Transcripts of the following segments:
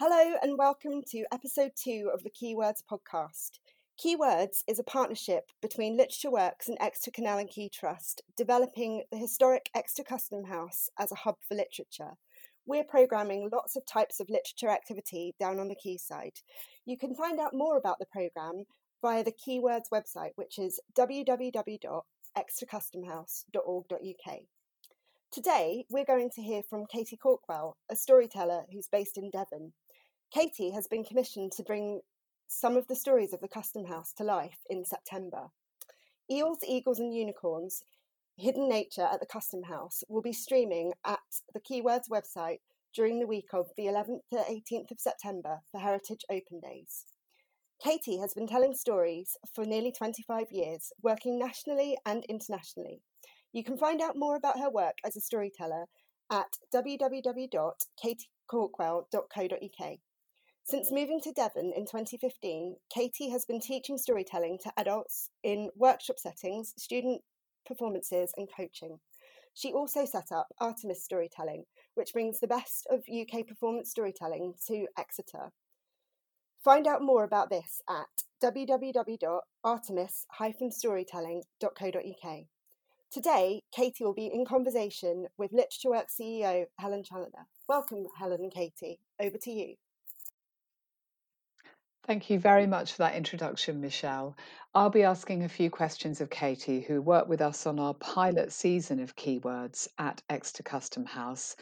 Hello, and welcome to episode two of the Quaywords podcast. Quaywords is a partnership between Literature Works and Exeter Canal and Quay Trust, developing the historic Exeter Custom House as a hub for literature. We're programming lots of types of literature activity down on the quayside. You can find out more about the programme via the Quaywords website, which is www.exetercustomhouse.org.uk. Today, we're going to hear from Katie Cawkwell, a storyteller who's based in Devon. Katie has been commissioned to bring some of the stories of the Custom House to life in September. Eels, Eagles, and Unicorns Hidden Nature at the Custom House will be streaming at the Quaywords website during the week of the 11th to 18th of September for Heritage Open Days. Katie has been telling stories for nearly 25 years, working nationally and internationally. You can find out more about her work as a storyteller at www.katycawkwell.co.uk. Since moving to Devon in 2015, Katie has been teaching storytelling to adults in workshop settings, student performances, and coaching. She also set up Artemis Storytelling, which brings the best of UK performance storytelling to Exeter. Find out more about this at www.artemis-storytelling.co.uk. Today, Katie will be in conversation with Literature Works CEO Helen Challoner. Welcome, Helen and Katie. Over to you. Thank you very much for that introduction, Michelle. I'll be asking a few questions of Katie, who worked with us on our pilot season of Quaywords at Exeter Custom House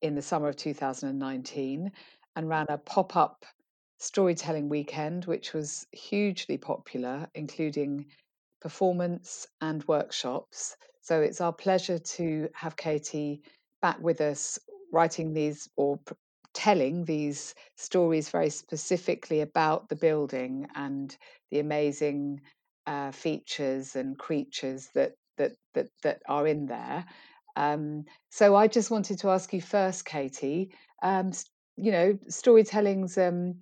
in the summer of 2019 and ran a pop up storytelling weekend, which was hugely popular, including performance and workshops. So it's our pleasure to have Katie back with us writing these or telling these stories very specifically about the building and the amazing uh, features and creatures that that that that are in there. Um, so I just wanted to ask you first, Katie. Um, you know, storytelling's um,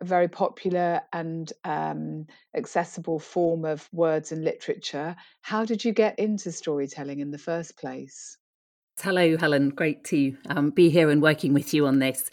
a very popular and um, accessible form of words and literature. How did you get into storytelling in the first place? Hello, Helen. Great to um, be here and working with you on this.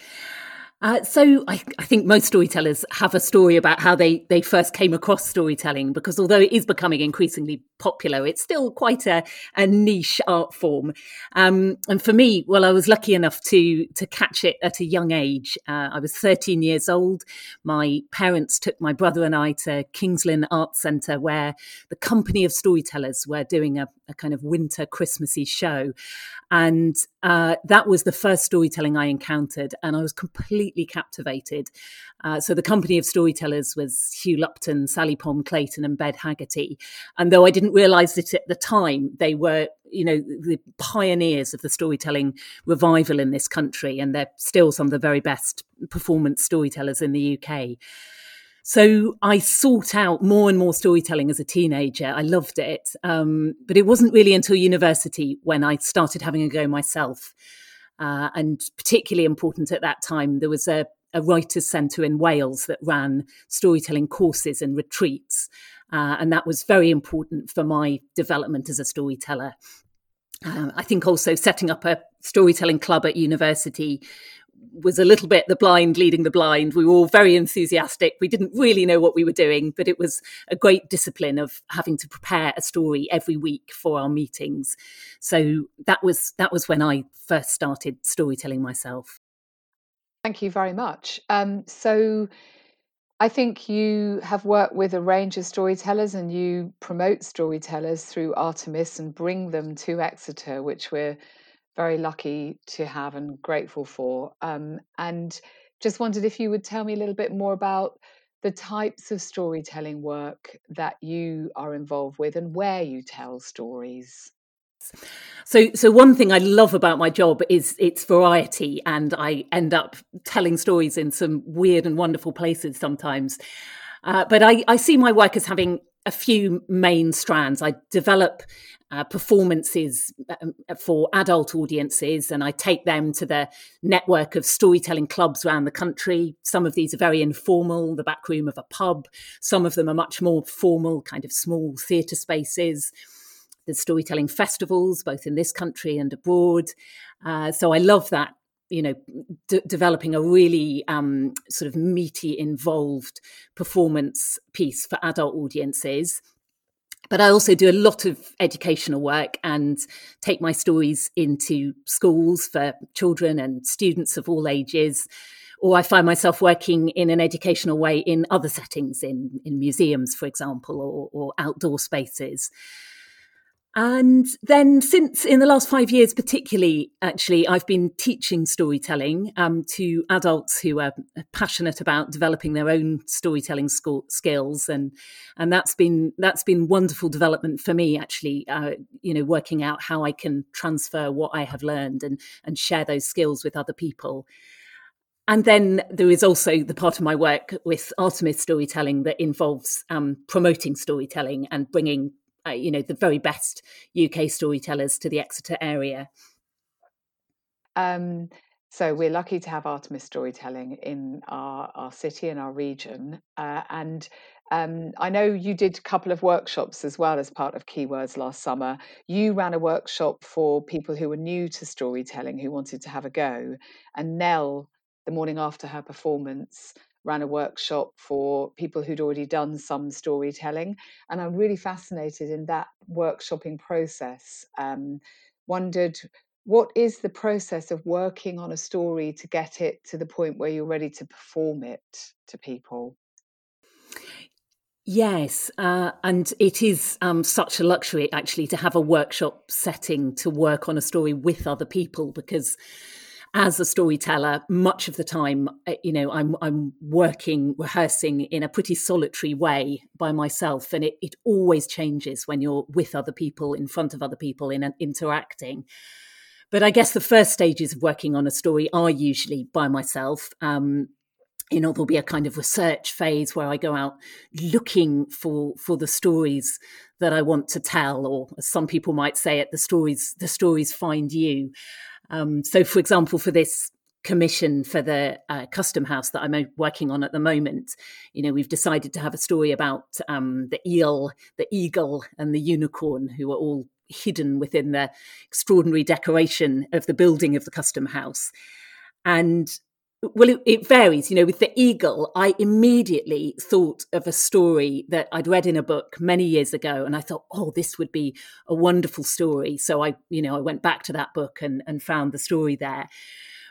Uh, so I, I, think most storytellers have a story about how they they first came across storytelling because although it is becoming increasingly popular, it's still quite a, a niche art form. Um, and for me, well, I was lucky enough to to catch it at a young age. Uh, I was 13 years old. My parents took my brother and I to King's Lynn Art Centre, where the Company of Storytellers were doing a, a kind of winter Christmassy show, and uh, that was the first storytelling I encountered, and I was completely captivated. Uh, so the company of storytellers was Hugh Lupton, Sally Pomme Clayton, and Ben Haggarty. And though I didn't realise it at the time, they were, you know, the pioneers of the storytelling revival in this country, and they're still some of the very best performance storytellers in the UK. So I sought out more and more storytelling as a teenager. I loved it. Um, but it wasn't really until university when I started having a go myself. Uh, and particularly important at that time, there was a, a writers' centre in Wales that ran storytelling courses and retreats. Uh, and that was very important for my development as a storyteller. Um, I think also setting up a storytelling club at university was a little bit the blind leading the blind. We were all very enthusiastic. We didn't really know what we were doing, but it was a great discipline of having to prepare a story every week for our meetings. So that was that was when I first started storytelling myself. Thank you very much. Um, so I think you have worked with a range of storytellers and you promote storytellers through Artemis and bring them to Exeter, which we're very lucky to have and grateful for. Um, and just wondered if you would tell me a little bit more about the types of storytelling work that you are involved with and where you tell stories. So, so one thing I love about my job is its variety, and I end up telling stories in some weird and wonderful places sometimes. Uh, but I, I see my work as having a few main strands. I develop uh, performances um, for adult audiences, and I take them to the network of storytelling clubs around the country. Some of these are very informal, the back room of a pub. Some of them are much more formal, kind of small theatre spaces. There's storytelling festivals, both in this country and abroad. Uh, so I love that you know, d- developing a really um, sort of meaty, involved performance piece for adult audiences. But I also do a lot of educational work and take my stories into schools for children and students of all ages. Or I find myself working in an educational way in other settings, in, in museums, for example, or, or outdoor spaces. And then, since in the last five years, particularly, actually, I've been teaching storytelling um, to adults who are passionate about developing their own storytelling skills, and and that's been that's been wonderful development for me. Actually, uh, you know, working out how I can transfer what I have learned and and share those skills with other people. And then there is also the part of my work with Artemis storytelling that involves um, promoting storytelling and bringing uh, you know the very best UK storytellers to the Exeter area. Um, so we're lucky to have Artemis storytelling in our, our city and our region. Uh, and um, I know you did a couple of workshops as well as part of Quaywords last summer. You ran a workshop for people who were new to storytelling who wanted to have a go. And Nell, the morning after her performance, ran a workshop for people who'd already done some storytelling. And I'm really fascinated in that workshopping process. Um, wondered what is the process of working on a story to get it to the point where you're ready to perform it to people? Yes, uh, and it is um, such a luxury actually to have a workshop setting to work on a story with other people because as a storyteller, much of the time, uh, you know, I'm I'm working, rehearsing in a pretty solitary way by myself, and it, it always changes when you're with other people, in front of other people, in interacting. But I guess the first stages of working on a story are usually by myself. Um, you know, there'll be a kind of research phase where I go out looking for for the stories that I want to tell, or as some people might say it, the stories the stories find you. Um, so, for example, for this commission for the uh, custom house that I'm working on at the moment, you know, we've decided to have a story about um, the eel, the eagle, and the unicorn, who are all hidden within the extraordinary decoration of the building of the custom house. And well, it, it, varies. You know, with the eagle, I immediately thought of a story that I'd read in a book many years ago, and I thought, oh, this would be a wonderful story. So I, you know, I went back to that book and, and found the story there.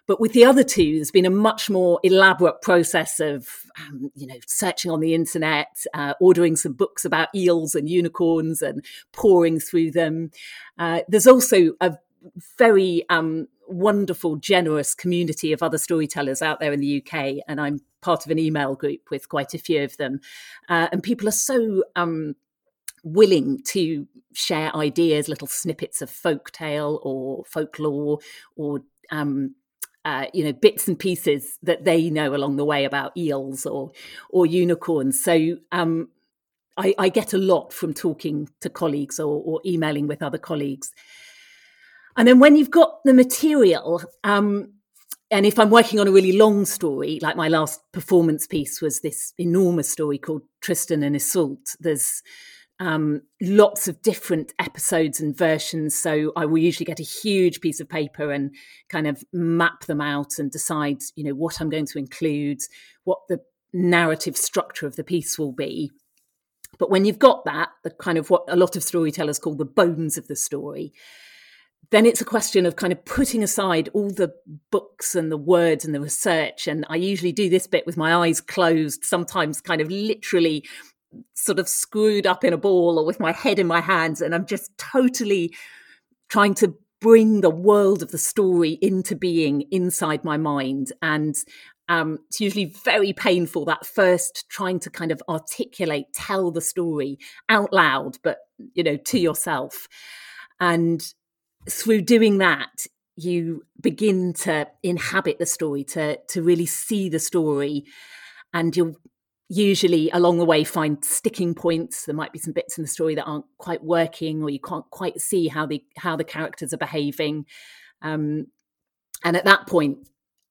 But with the other two, there's been a much more elaborate process of, um, you know, searching on the internet, uh, ordering some books about eels and unicorns, and pouring through them. Uh, there's also a very um, wonderful, generous community of other storytellers out there in the UK, and I'm part of an email group with quite a few of them. Uh, and people are so um, willing to share ideas, little snippets of folk tale or folklore or um, uh, you know bits and pieces that they know along the way about eels or or unicorns. So um, I, I, get a lot from talking to colleagues or, or emailing with other colleagues. And then when you've got the material, um, and if I'm working on a really long story, like my last performance piece was this enormous story called Tristan and Iseult, there's um, lots of different episodes and versions. So I will usually get a huge piece of paper and kind of map them out and decide, you know, what I'm going to include, what the narrative structure of the piece will be. But when you've got that, the kind of what a lot of storytellers call the bones of the story, then it's a question of kind of putting aside all the books and the words and the research. And I usually do this bit with my eyes closed, sometimes kind of literally sort of screwed up in a ball or with my head in my hands. And I'm just totally trying to bring the world of the story into being inside my mind. And um, it's usually very painful that first trying to kind of articulate, tell the story out loud, but, you know, to yourself. And through doing that, you begin to inhabit the story, to to really see the story, and you'll usually along the way find sticking points. There might be some bits in the story that aren't quite working, or you can't quite see how the how the characters are behaving. Um, and at that point,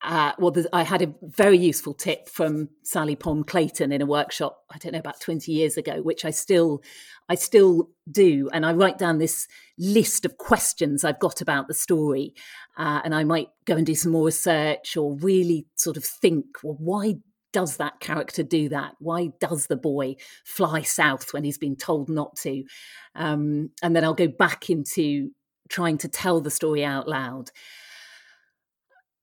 uh, well, I had a very useful tip from Sally Pomme Clayton in a workshop. I don't know about twenty years ago, which I still, I still do, and I write down this list of questions I've got about the story, uh, and I might go and do some more research or really sort of think, well, why does that character do that? Why does the boy fly south when he's been told not to? Um, and then I'll go back into trying to tell the story out loud.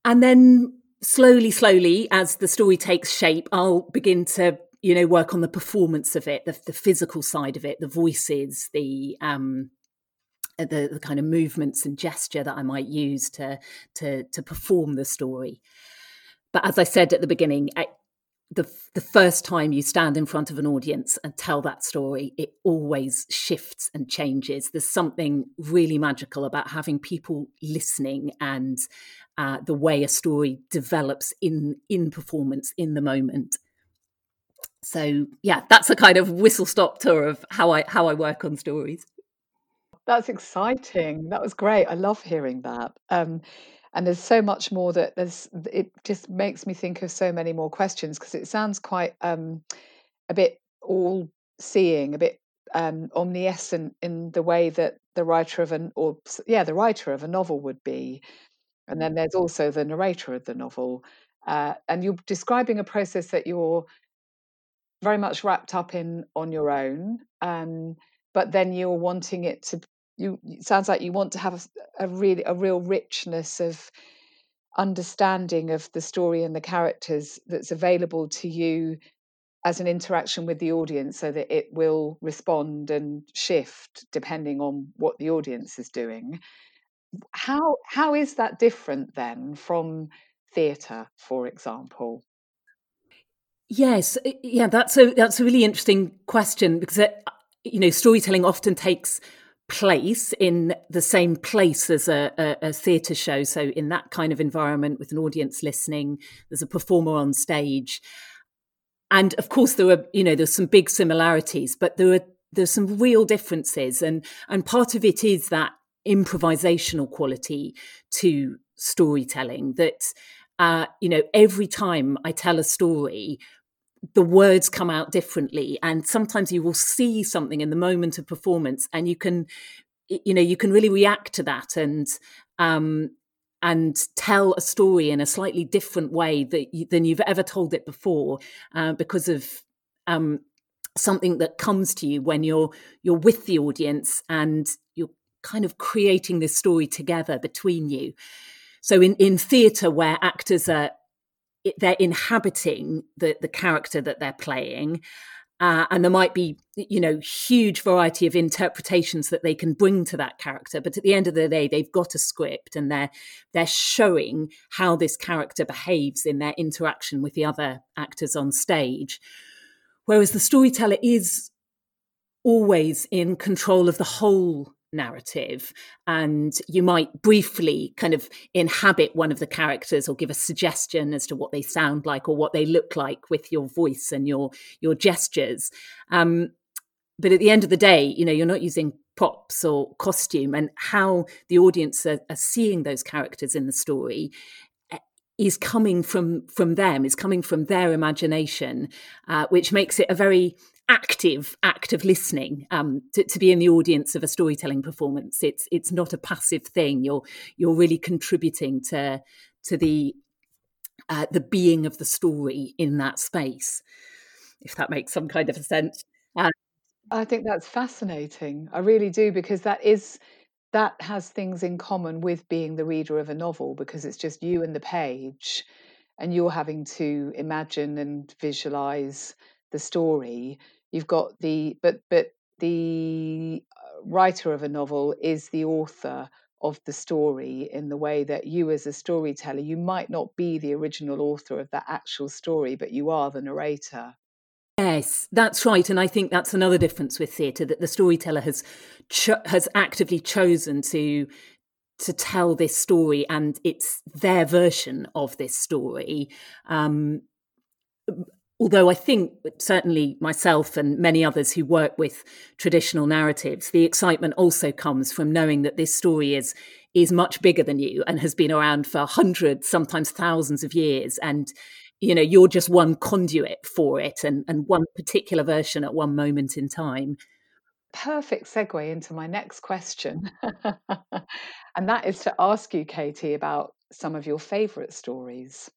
And then slowly, slowly, as the story takes shape, I'll begin to, you know, work on the performance of it, the, the physical side of it, the voices, the um, the, the kind of movements and gesture that I might use to to to perform the story. But as I said at the beginning, I, the the first time you stand in front of an audience and tell that story, it always shifts and changes. There's something really magical about having people listening and uh, the way a story develops in in performance in the moment. So yeah, that's a kind of whistle stop tour of how I how I work on stories. That's exciting. That was great. I love hearing that. Um, and there's so much more that there's it just makes me think of so many more questions because it sounds quite um, a bit all seeing a bit um, omniscient in the way that the writer of an or yeah the writer of a novel would be and then there's also the narrator of the novel uh, and you're describing a process that you're very much wrapped up in on your own um, but then you're wanting it to you it sounds like you want to have a, a really a real richness of understanding of the story and the characters that's available to you as an interaction with the audience so that it will respond and shift depending on what the audience is doing. How how is that different then from theatre for example yes yeah that's a that's a really interesting question because it, you know storytelling often takes place in the same place as a, a, a theatre show. So, in that kind of environment with an audience listening, there's a performer on stage. And of course, there are you know, there's some big similarities, but there are there's some real differences. And, and part of it is that improvisational quality to storytelling that, uh, you know, every time I tell a story, the words come out differently and sometimes you will see something in the moment of performance and you can you know you can really react to that and um and tell a story in a slightly different way that you, than you've ever told it before uh, because of um something that comes to you when you're you're with the audience and you're kind of creating this story together between you. So in in theatre where actors are they're inhabiting the the character that they're playing uh, and there might be you know huge variety of interpretations that they can bring to that character but at the end of the day they've got a script and they're they're showing how this character behaves in their interaction with the other actors on stage. Whereas the storyteller is always in control of the whole narrative and you might briefly kind of inhabit one of the characters or give a suggestion as to what they sound like or what they look like with your voice and your your gestures. Um, but at the end of the day you know you're not using props or costume and how the audience are, are seeing those characters in the story eh, is coming from from them is coming from their imagination uh, which makes it a very active act of listening um, to, to, be in the audience of a storytelling performance. It's it's not a passive thing. You're you're really contributing to to the uh, the being of the story in that space. If that makes some kind of a sense. Uh, I think that's fascinating. I really do because that is that has things in common with being the reader of a novel because it's just you and the page and you're having to imagine and visualize the story you've got the but but the uh, writer of a novel is the author of the story in the way that you as a storyteller you might not be the original author of that actual story but you are the narrator Yes, that's right, and I think that's another difference with theatre that the storyteller has cho- has actively chosen to to tell this story, and it's their version of this story. Um, although I think certainly myself and many others who work with traditional narratives, the excitement also comes from knowing that this story is is much bigger than you and has been around for hundreds, sometimes thousands of years. And you know you're just one conduit for it and and one particular version at one moment in time. Perfect segue into my next question. And that is to ask you katie about some of your favorite stories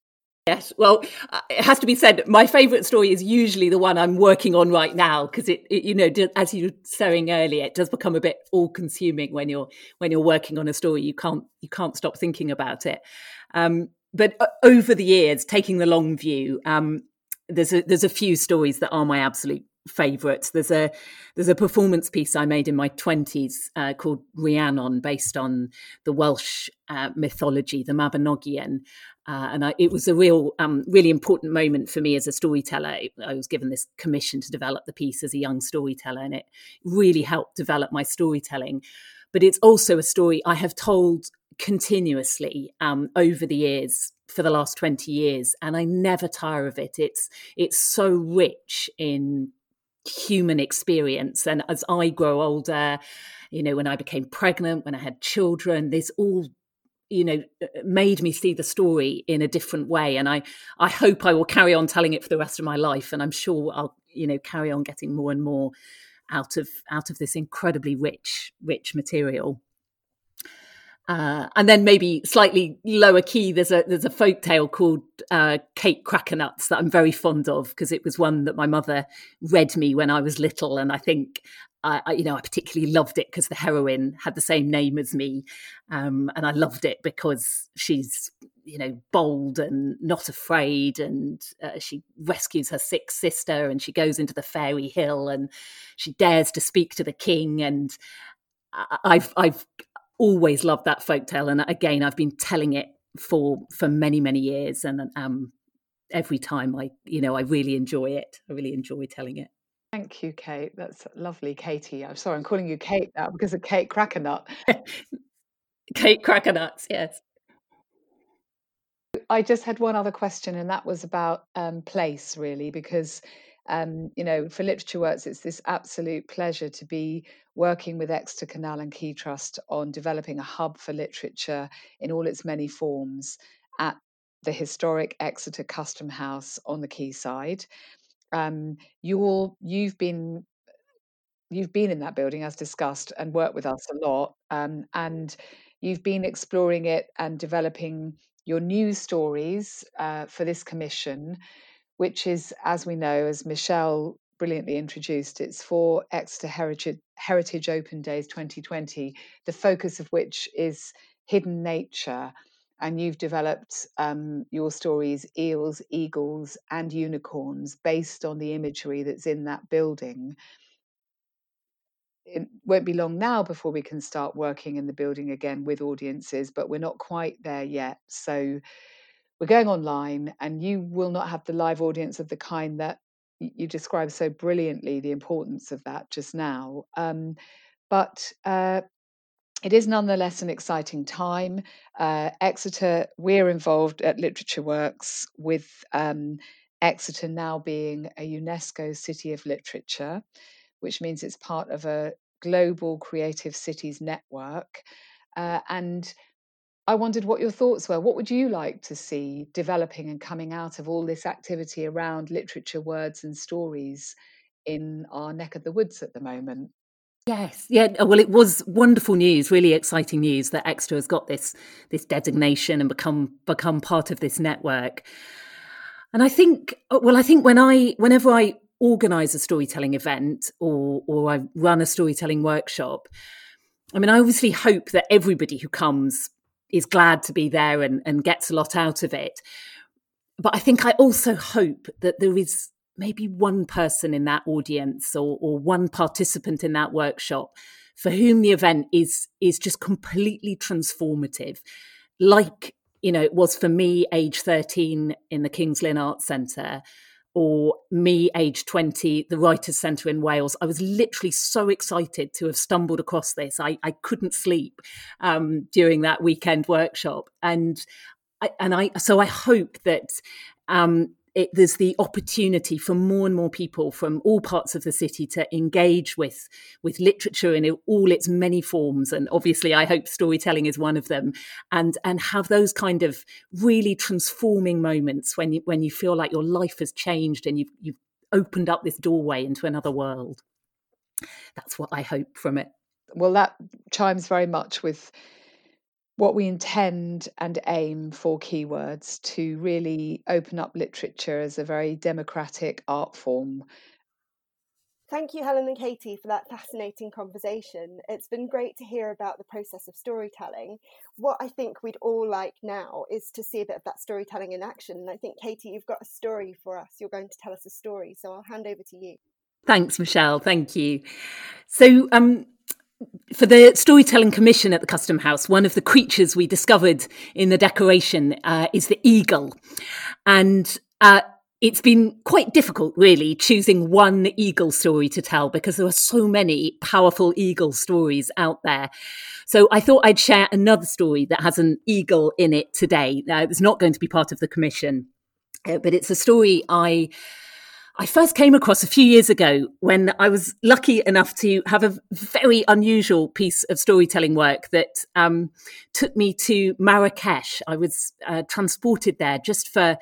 Yes, well, uh, it has to be said. My favourite story is usually the one I'm working on right now because it, it, you know, as you were saying earlier, it does become a bit all-consuming when you're when you're working on a story. You can't you can't stop thinking about it. Um, but uh, over the years, taking the long view, um, there's a, there's a few stories that are my absolute favourites. There's a there's a performance piece I made in my twenties uh, called Rhiannon, based on the Welsh uh, mythology, the Mabinogion, uh, and I, it was a real um, really important moment for me as a storyteller. I was given this commission to develop the piece as a young storyteller, and it really helped develop my storytelling. But it's also a story I have told continuously um, over the years for the last 20 years and i never tire of it it's it's so rich in human experience. And as i grow older you know when i became pregnant when i had children this all you know uh, made me see the story in a different way. And i i hope i will carry on telling it for the rest of my life. And i'm sure i'll you know carry on getting more and more out of out of this incredibly rich rich material uh, and then maybe slightly lower key, there's a there's a folk tale called uh, Kate Crackernuts that I'm very fond of because it was one that my mother read me when I was little, and I think I, I you know I particularly loved it because the heroine had the same name as me, um, and I loved it because she's you know bold and not afraid, and uh, she rescues her sick sister, and she goes into the fairy hill, and she dares to speak to the king, and I've I've always loved that folk tale, and again, I've been telling it for for many many years, and um, every time I you know I really enjoy it. I really enjoy telling it. Thank you, Kate. That's lovely, Katie. I'm sorry, I'm calling you Kate now because of Kate Crackernut. Kate Crackernuts, yes. I just had one other question, and that was about um, place, really, because um, you know, for Literature Works, it's this absolute pleasure to be working with Exeter Canal and Quay Trust on developing a hub for literature in all its many forms at the historic Exeter Custom House on the quayside. Um, you all, you've been you've been in that building as discussed and worked with us a lot, um, and you've been exploring it and developing your news stories uh, for this commission which is, as we know, as Michelle brilliantly introduced, it's for Exeter Heritage, Heritage Open Days 2020, the focus of which is hidden nature. And you've developed um, your stories, eels, eagles, and unicorns, based on the imagery that's in that building. It won't be long now before we can start working in the building again with audiences, but we're not quite there yet. So we're going online and you will not have the live audience of the kind that you described so brilliantly the importance of that just now um, but uh, it is nonetheless an exciting time uh, exeter we're involved at literature works with um, exeter now being a unesco city of literature which means it's part of a global creative cities network uh, and I wondered what your thoughts were. What would you like to see developing and coming out of all this activity around literature, words, and stories in our neck of the woods at the moment? Yes, yeah. Well, it was wonderful news, really exciting news that Exeter has got this this designation and become become part of this network. And I think, uh, well, I think when I whenever I organise a storytelling event or or I run a storytelling workshop, I mean, I obviously hope that everybody who comes is glad to be there and, and gets a lot out of it. But I think I also hope that there is maybe one person in that audience or, or one participant in that workshop for whom the event is is just completely transformative like you know it was for me age 13 in the kings lynn arts centre or me, age 20, the Writers' Centre in Wales. I was literally so excited to have stumbled across this. I, I couldn't sleep um, during that weekend workshop. And I, and I, so I hope that um, it, there's the opportunity for more and more people from all parts of the city to engage with with literature in all its many forms, and obviously, I hope storytelling is one of them, and and have those kind of really transforming moments when you when you feel like your life has changed and you've you've opened up this doorway into another world. That's what I hope from it. Well, that chimes very much with what we intend and aim for Quaywords to really open up literature as a very democratic art form. Thank you, Helen and Katie, for that fascinating conversation. It's been great to hear about the process of storytelling. What I think we'd all like now is to see a bit of that storytelling in action. And I think, Katie, you've got a story for us. You're going to tell us a story. So I'll hand over to you. Thanks, Michelle. Thank you. So, um, for the Storytelling Commission at the Custom House, one of the creatures we discovered in the decoration uh, is the eagle. And uh, it's been quite difficult, really, choosing one eagle story to tell because there are so many powerful eagle stories out there. So I thought I'd share another story that has an eagle in it today. Now, it's not going to be part of the commission, uh, but it's a story I I first came across a few years ago when I was lucky enough to have a very unusual piece of storytelling work that um, took me to Marrakesh. I was uh, transported there just for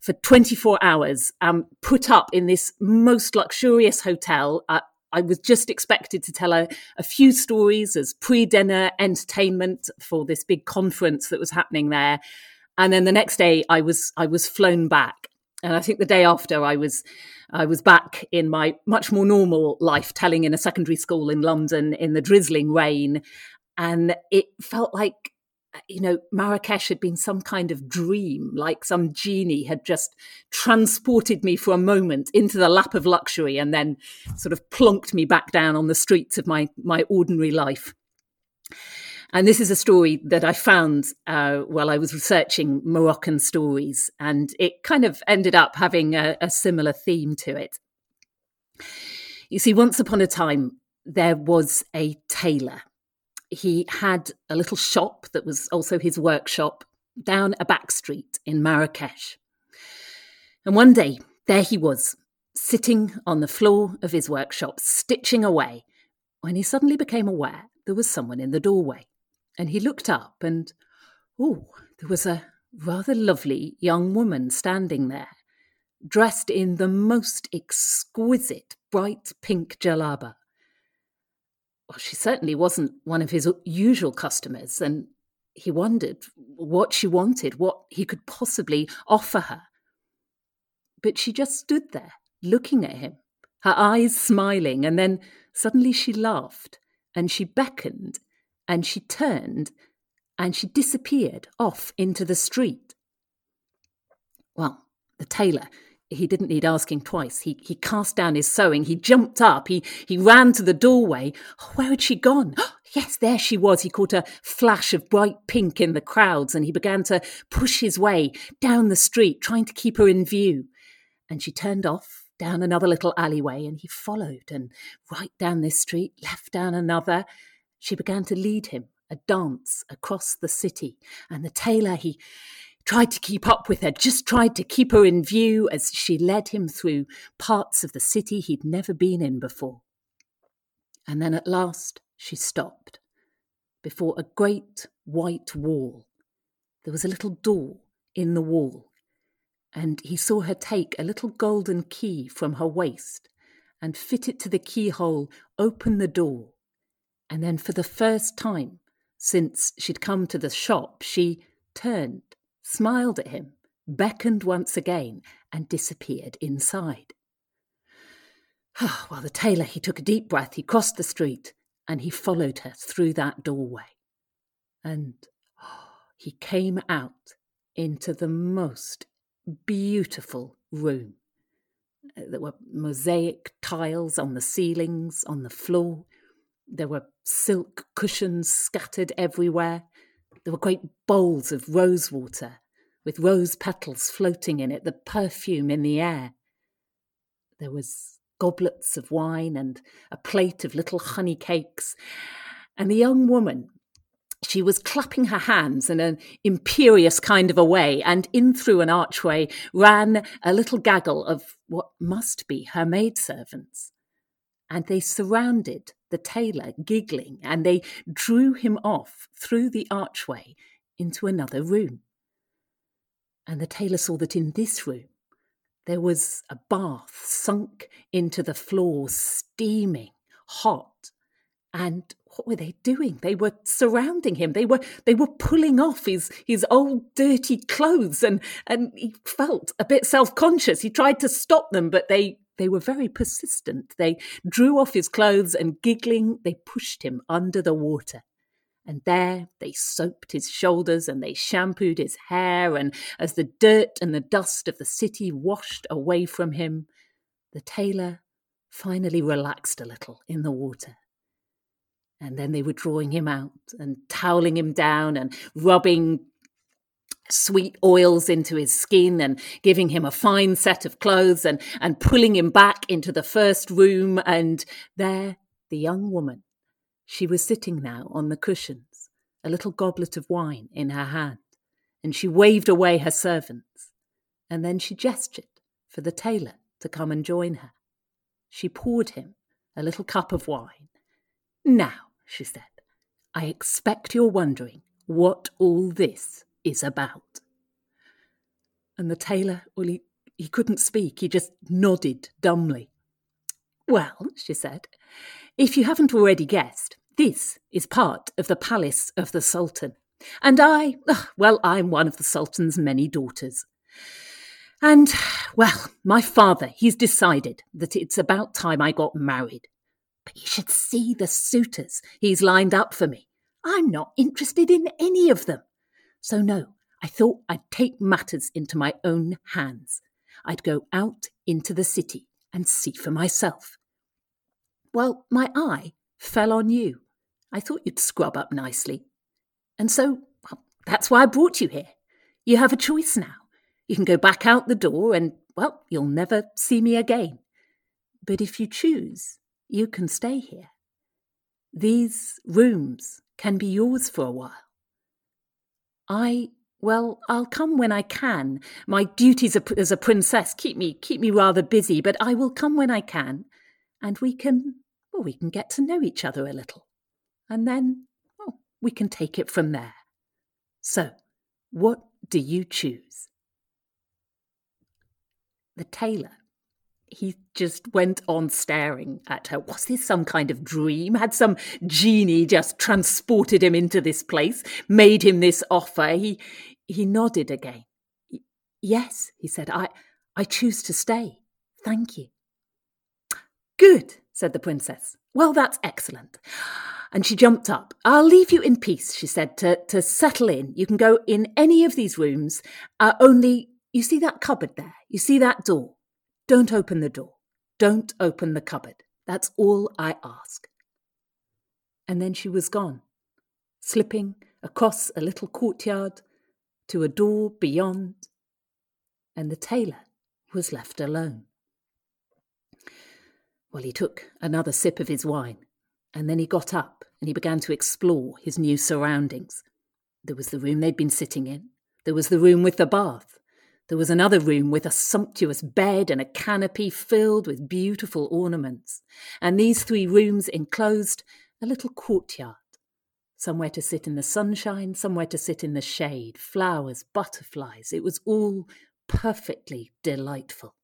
for 24 hours, um, put up in this most luxurious hotel. Uh, I was just expected to tell a, a few stories as pre dinner entertainment for this big conference that was happening there. And then the next day, I was I was flown back and I think the day after I was I was back in my much more normal life, telling in a secondary school in London in the drizzling rain, and it felt like you know Marrakesh had been some kind of dream, like some genie had just transported me for a moment into the lap of luxury, and then sort of plonked me back down on the streets of my my ordinary life. And this is a story that I found uh, while I was researching Moroccan stories, and it kind of ended up having a, a similar theme to it. You see, once upon a time, there was a tailor. He had a little shop that was also his workshop down a back street in Marrakesh. And one day, there he was, sitting on the floor of his workshop, stitching away, when he suddenly became aware there was someone in the doorway and he looked up and, oh, there was a rather lovely young woman standing there, dressed in the most exquisite bright pink jalaba. Well, she certainly wasn't one of his usual customers, and he wondered what she wanted, what he could possibly offer her. But she just stood there, looking at him, her eyes smiling, and then suddenly she laughed and she beckoned and she turned and she disappeared off into the street. Well, the tailor, he didn't need asking twice. He, he cast down his sewing. He jumped up. He, he ran to the doorway. Oh, where had she gone? Yes, there she was. He caught a flash of bright pink in the crowds and he began to push his way down the street, trying to keep her in view. And she turned off down another little alleyway and he followed and right down this street, left down another she began to lead him a dance across the city, and the tailor, he tried to keep up with her, just tried to keep her in view as she led him through parts of the city he'd never been in before. And then at last she stopped before a great white wall. There was a little door in the wall, and he saw her take a little golden key from her waist and fit it to the keyhole, open the door, and then, for the first time since she'd come to the shop, she turned, smiled at him, beckoned once again, and disappeared inside. While the tailor, he took a deep breath, he crossed the street, and he followed her through that doorway. And he came out into the most beautiful room. There were mosaic tiles on the ceilings, on the floor. There were silk cushions scattered everywhere. There were great bowls of rose water with rose petals floating in it, the perfume in the air. There was goblets of wine and a plate of little honey cakes. And the young woman, she was clapping her hands in an imperious kind of a way, and in through an archway ran a little gaggle of what must be her maidservants. And they surrounded the tailor, giggling, and they drew him off through the archway into another room. And the tailor saw that in this room there was a bath sunk into the floor, steaming hot. And what were they doing? They were surrounding him. They were they were pulling off his his old dirty clothes and and he felt a bit self-conscious. He tried to stop them, but they they were very persistent. They drew off his clothes and giggling, they pushed him under the water. And there they soaped his shoulders and they shampooed his hair. And as the dirt and the dust of the city washed away from him, the tailor finally relaxed a little in the water. And then they were drawing him out and toweling him down and rubbing sweet oils into his skin and giving him a fine set of clothes and, and pulling him back into the first room. And there, the young woman, she was sitting now on the cushions, a little goblet of wine in her hand, and she waved away her servants. And then she gestured for the tailor to come and join her. She poured him a little cup of wine. Now, she said, I expect you're wondering what all this is about. And the tailor, well, he, he couldn't speak, he just nodded dumbly. Well, she said, if you haven't already guessed, this is part of the palace of the Sultan. And I, well, I'm one of the Sultan's many daughters. And, well, my father, he's decided that it's about time I got married. But you should see the suitors he's lined up for me. I'm not interested in any of them. So, no, I thought I'd take matters into my own hands. I'd go out into the city and see for myself. Well, my eye fell on you. I thought you'd scrub up nicely. And so, well, that's why I brought you here. You have a choice now. You can go back out the door and, well, you'll never see me again. But if you choose, you can stay here. These rooms can be yours for a while. I, well, I'll come when I can. My duties as a princess keep me keep me rather busy, but I will come when I can, and we can, well, we can get to know each other a little, and then, well, we can take it from there. So, what do you choose? The tailor he just went on staring at her. Was this some kind of dream? Had some genie just transported him into this place, made him this offer? He he nodded again. Yes, he said, I I choose to stay. Thank you. Good, said the princess. Well, that's excellent. And she jumped up. I'll leave you in peace, she said, to, to settle in. You can go in any of these rooms, uh, only you see that cupboard there? You see that door? Don't open the door. Don't open the cupboard. That's all I ask. And then she was gone, slipping across a little courtyard to a door beyond, and the tailor was left alone. Well, he took another sip of his wine, and then he got up and he began to explore his new surroundings. There was the room they'd been sitting in, there was the room with the bath, there was another room with a sumptuous bed and a canopy filled with beautiful ornaments, and these three rooms enclosed a little courtyard. Somewhere to sit in the sunshine, somewhere to sit in the shade, flowers, butterflies. It was all perfectly delightful.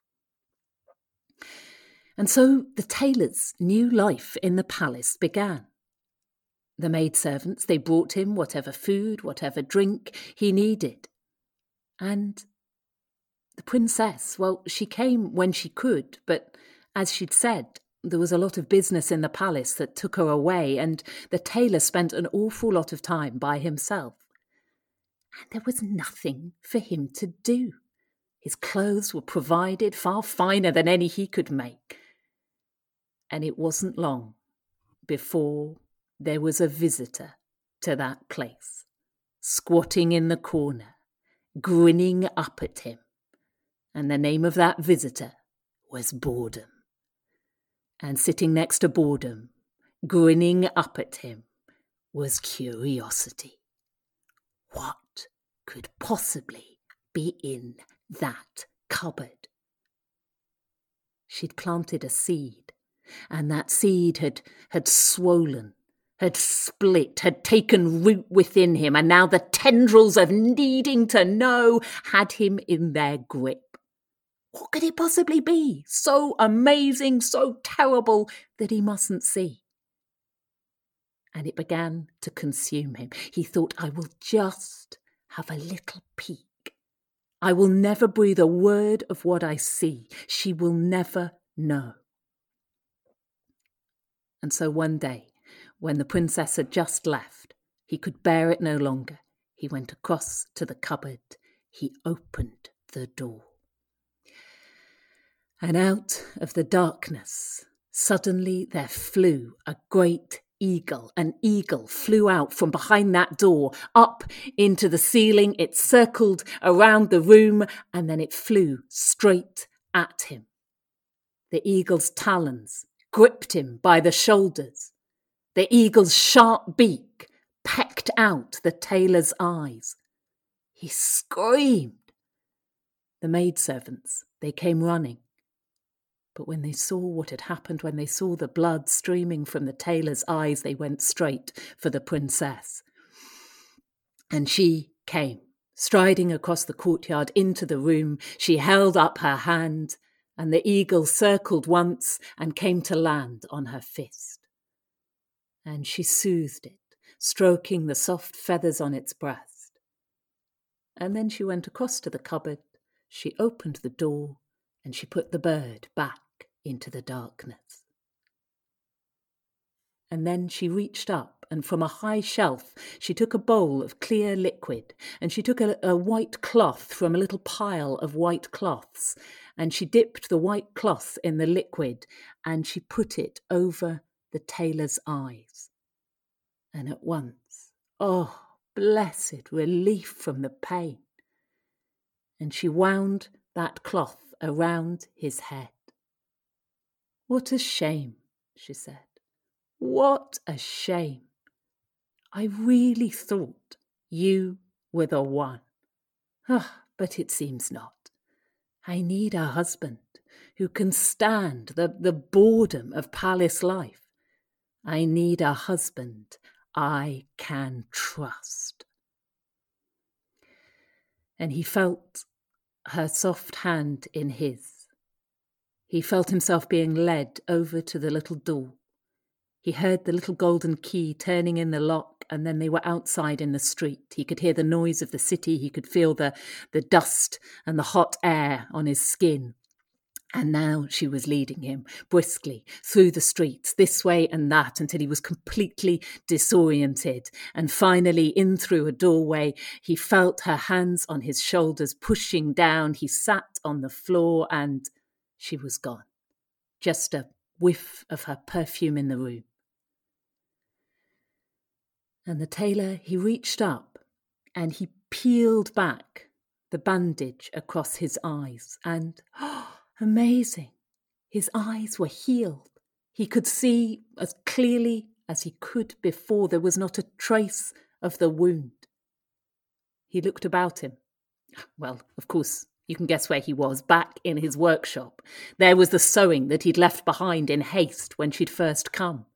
And so the tailor's new life in the palace began. The maidservants, they brought him whatever food, whatever drink he needed. And the princess, well, she came when she could, but as she'd said, there was a lot of business in the palace that took her away, and the tailor spent an awful lot of time by himself. And there was nothing for him to do. His clothes were provided, far finer than any he could make. And it wasn't long before there was a visitor to that place, squatting in the corner, grinning up at him and the name of that visitor was Boredom. And sitting next to Boredom, grinning up at him, was curiosity. What could possibly be in that cupboard? She'd planted a seed, and that seed had, had swollen, had split, had taken root within him, and now the tendrils of needing to know had him in their grip. What could it possibly be? So amazing, so terrible that he mustn't see and it began to consume him. He thought, I will just have a little peek. I will never breathe a word of what I see. She will never know. And so one day, when the princess had just left, he could bear it no longer. He went across to the cupboard. He opened the door. And out of the darkness, suddenly there flew a great eagle. An eagle flew out from behind that door, up into the ceiling. It circled around the room and then it flew straight at him. The eagle's talons gripped him by the shoulders. The eagle's sharp beak pecked out the tailor's eyes. He screamed. The maidservants, they came running. But when they saw what had happened, when they saw the blood streaming from the tailor's eyes, they went straight for the princess. And she came, striding across the courtyard into the room. She held up her hand, and the eagle circled once and came to land on her fist. And she soothed it, stroking the soft feathers on its breast. And then she went across to the cupboard, she opened the door, and she put the bird back into the darkness. And then she reached up, and from a high shelf she took a bowl of clear liquid, and she took a, a, white cloth from a little pile of white cloths, and she dipped the white cloth in the liquid, and she put it over the tailor's eyes. And at once, oh, blessed relief from the pain! And she wound that cloth around his head. What a shame, she said. What a shame. I really thought you were the one. Ah, but it seems not. I need a husband who can stand the, the boredom of palace life. I need a husband I can trust. And he felt her soft hand in his. He felt himself being led over to the little door. He heard the little golden key turning in the lock, and then they were outside in the street. He could hear the noise of the city. He could feel the, the dust and the hot air on his skin. And now she was leading him briskly through the streets, this way and that, until he was completely disoriented. And finally, in through a doorway, he felt her hands on his shoulders pushing down. He sat on the floor and she was gone. Just a whiff of her perfume in the room. And the tailor, he reached up and he peeled back the bandage across his eyes, and oh, Amazing. His eyes were healed. He could see as clearly as he could before. There was not a trace of the wound. He looked about him. Well, of course, you can guess where he was, back in his workshop. There was the sewing that he'd left behind in haste when she'd first come.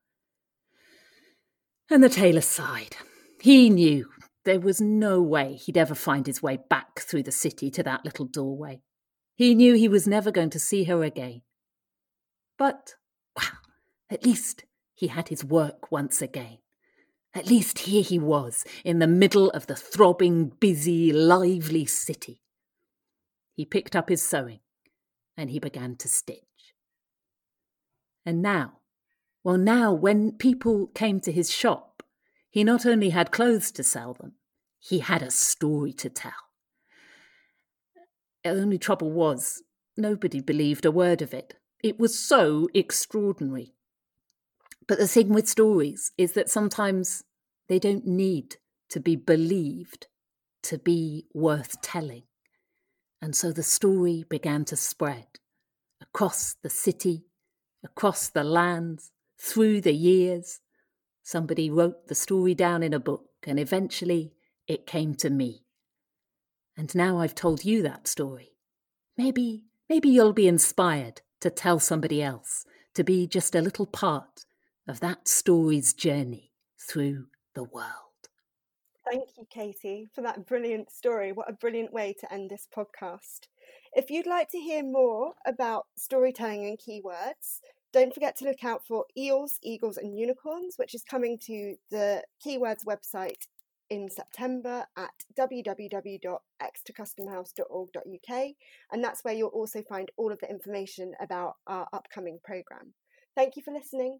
And the tailor sighed. He knew there was no way he'd ever find his way back through the city to that little doorway. He knew he was never going to see her again. But, well, at least he had his work once again. At least here he was, in the middle of the throbbing, busy, lively city. He picked up his sewing and he began to stitch. And now, well, now, when people came to his shop, he not only had clothes to sell them, he had a story to tell. Only trouble was, nobody believed a word of it. It was so extraordinary. But the thing with stories is that sometimes they don't need to be believed to be worth telling. And so the story began to spread across the city, across the lands, through the years. Somebody wrote the story down in a book, and eventually it came to me. And now I've told you that story. Maybe, maybe you'll be inspired to tell somebody else, to be just a little part of that story's journey through the world. Thank you, Katie, for that brilliant story. What a brilliant way to end this podcast. If you'd like to hear more about storytelling and Quaywords, don't forget to look out for Eels, Eagles, and Unicorns, which is coming to the Quaywords website in September at www.exetercustomhouse.org.uk, and that's where you'll also find all of the information about our upcoming programme. Thank you for listening.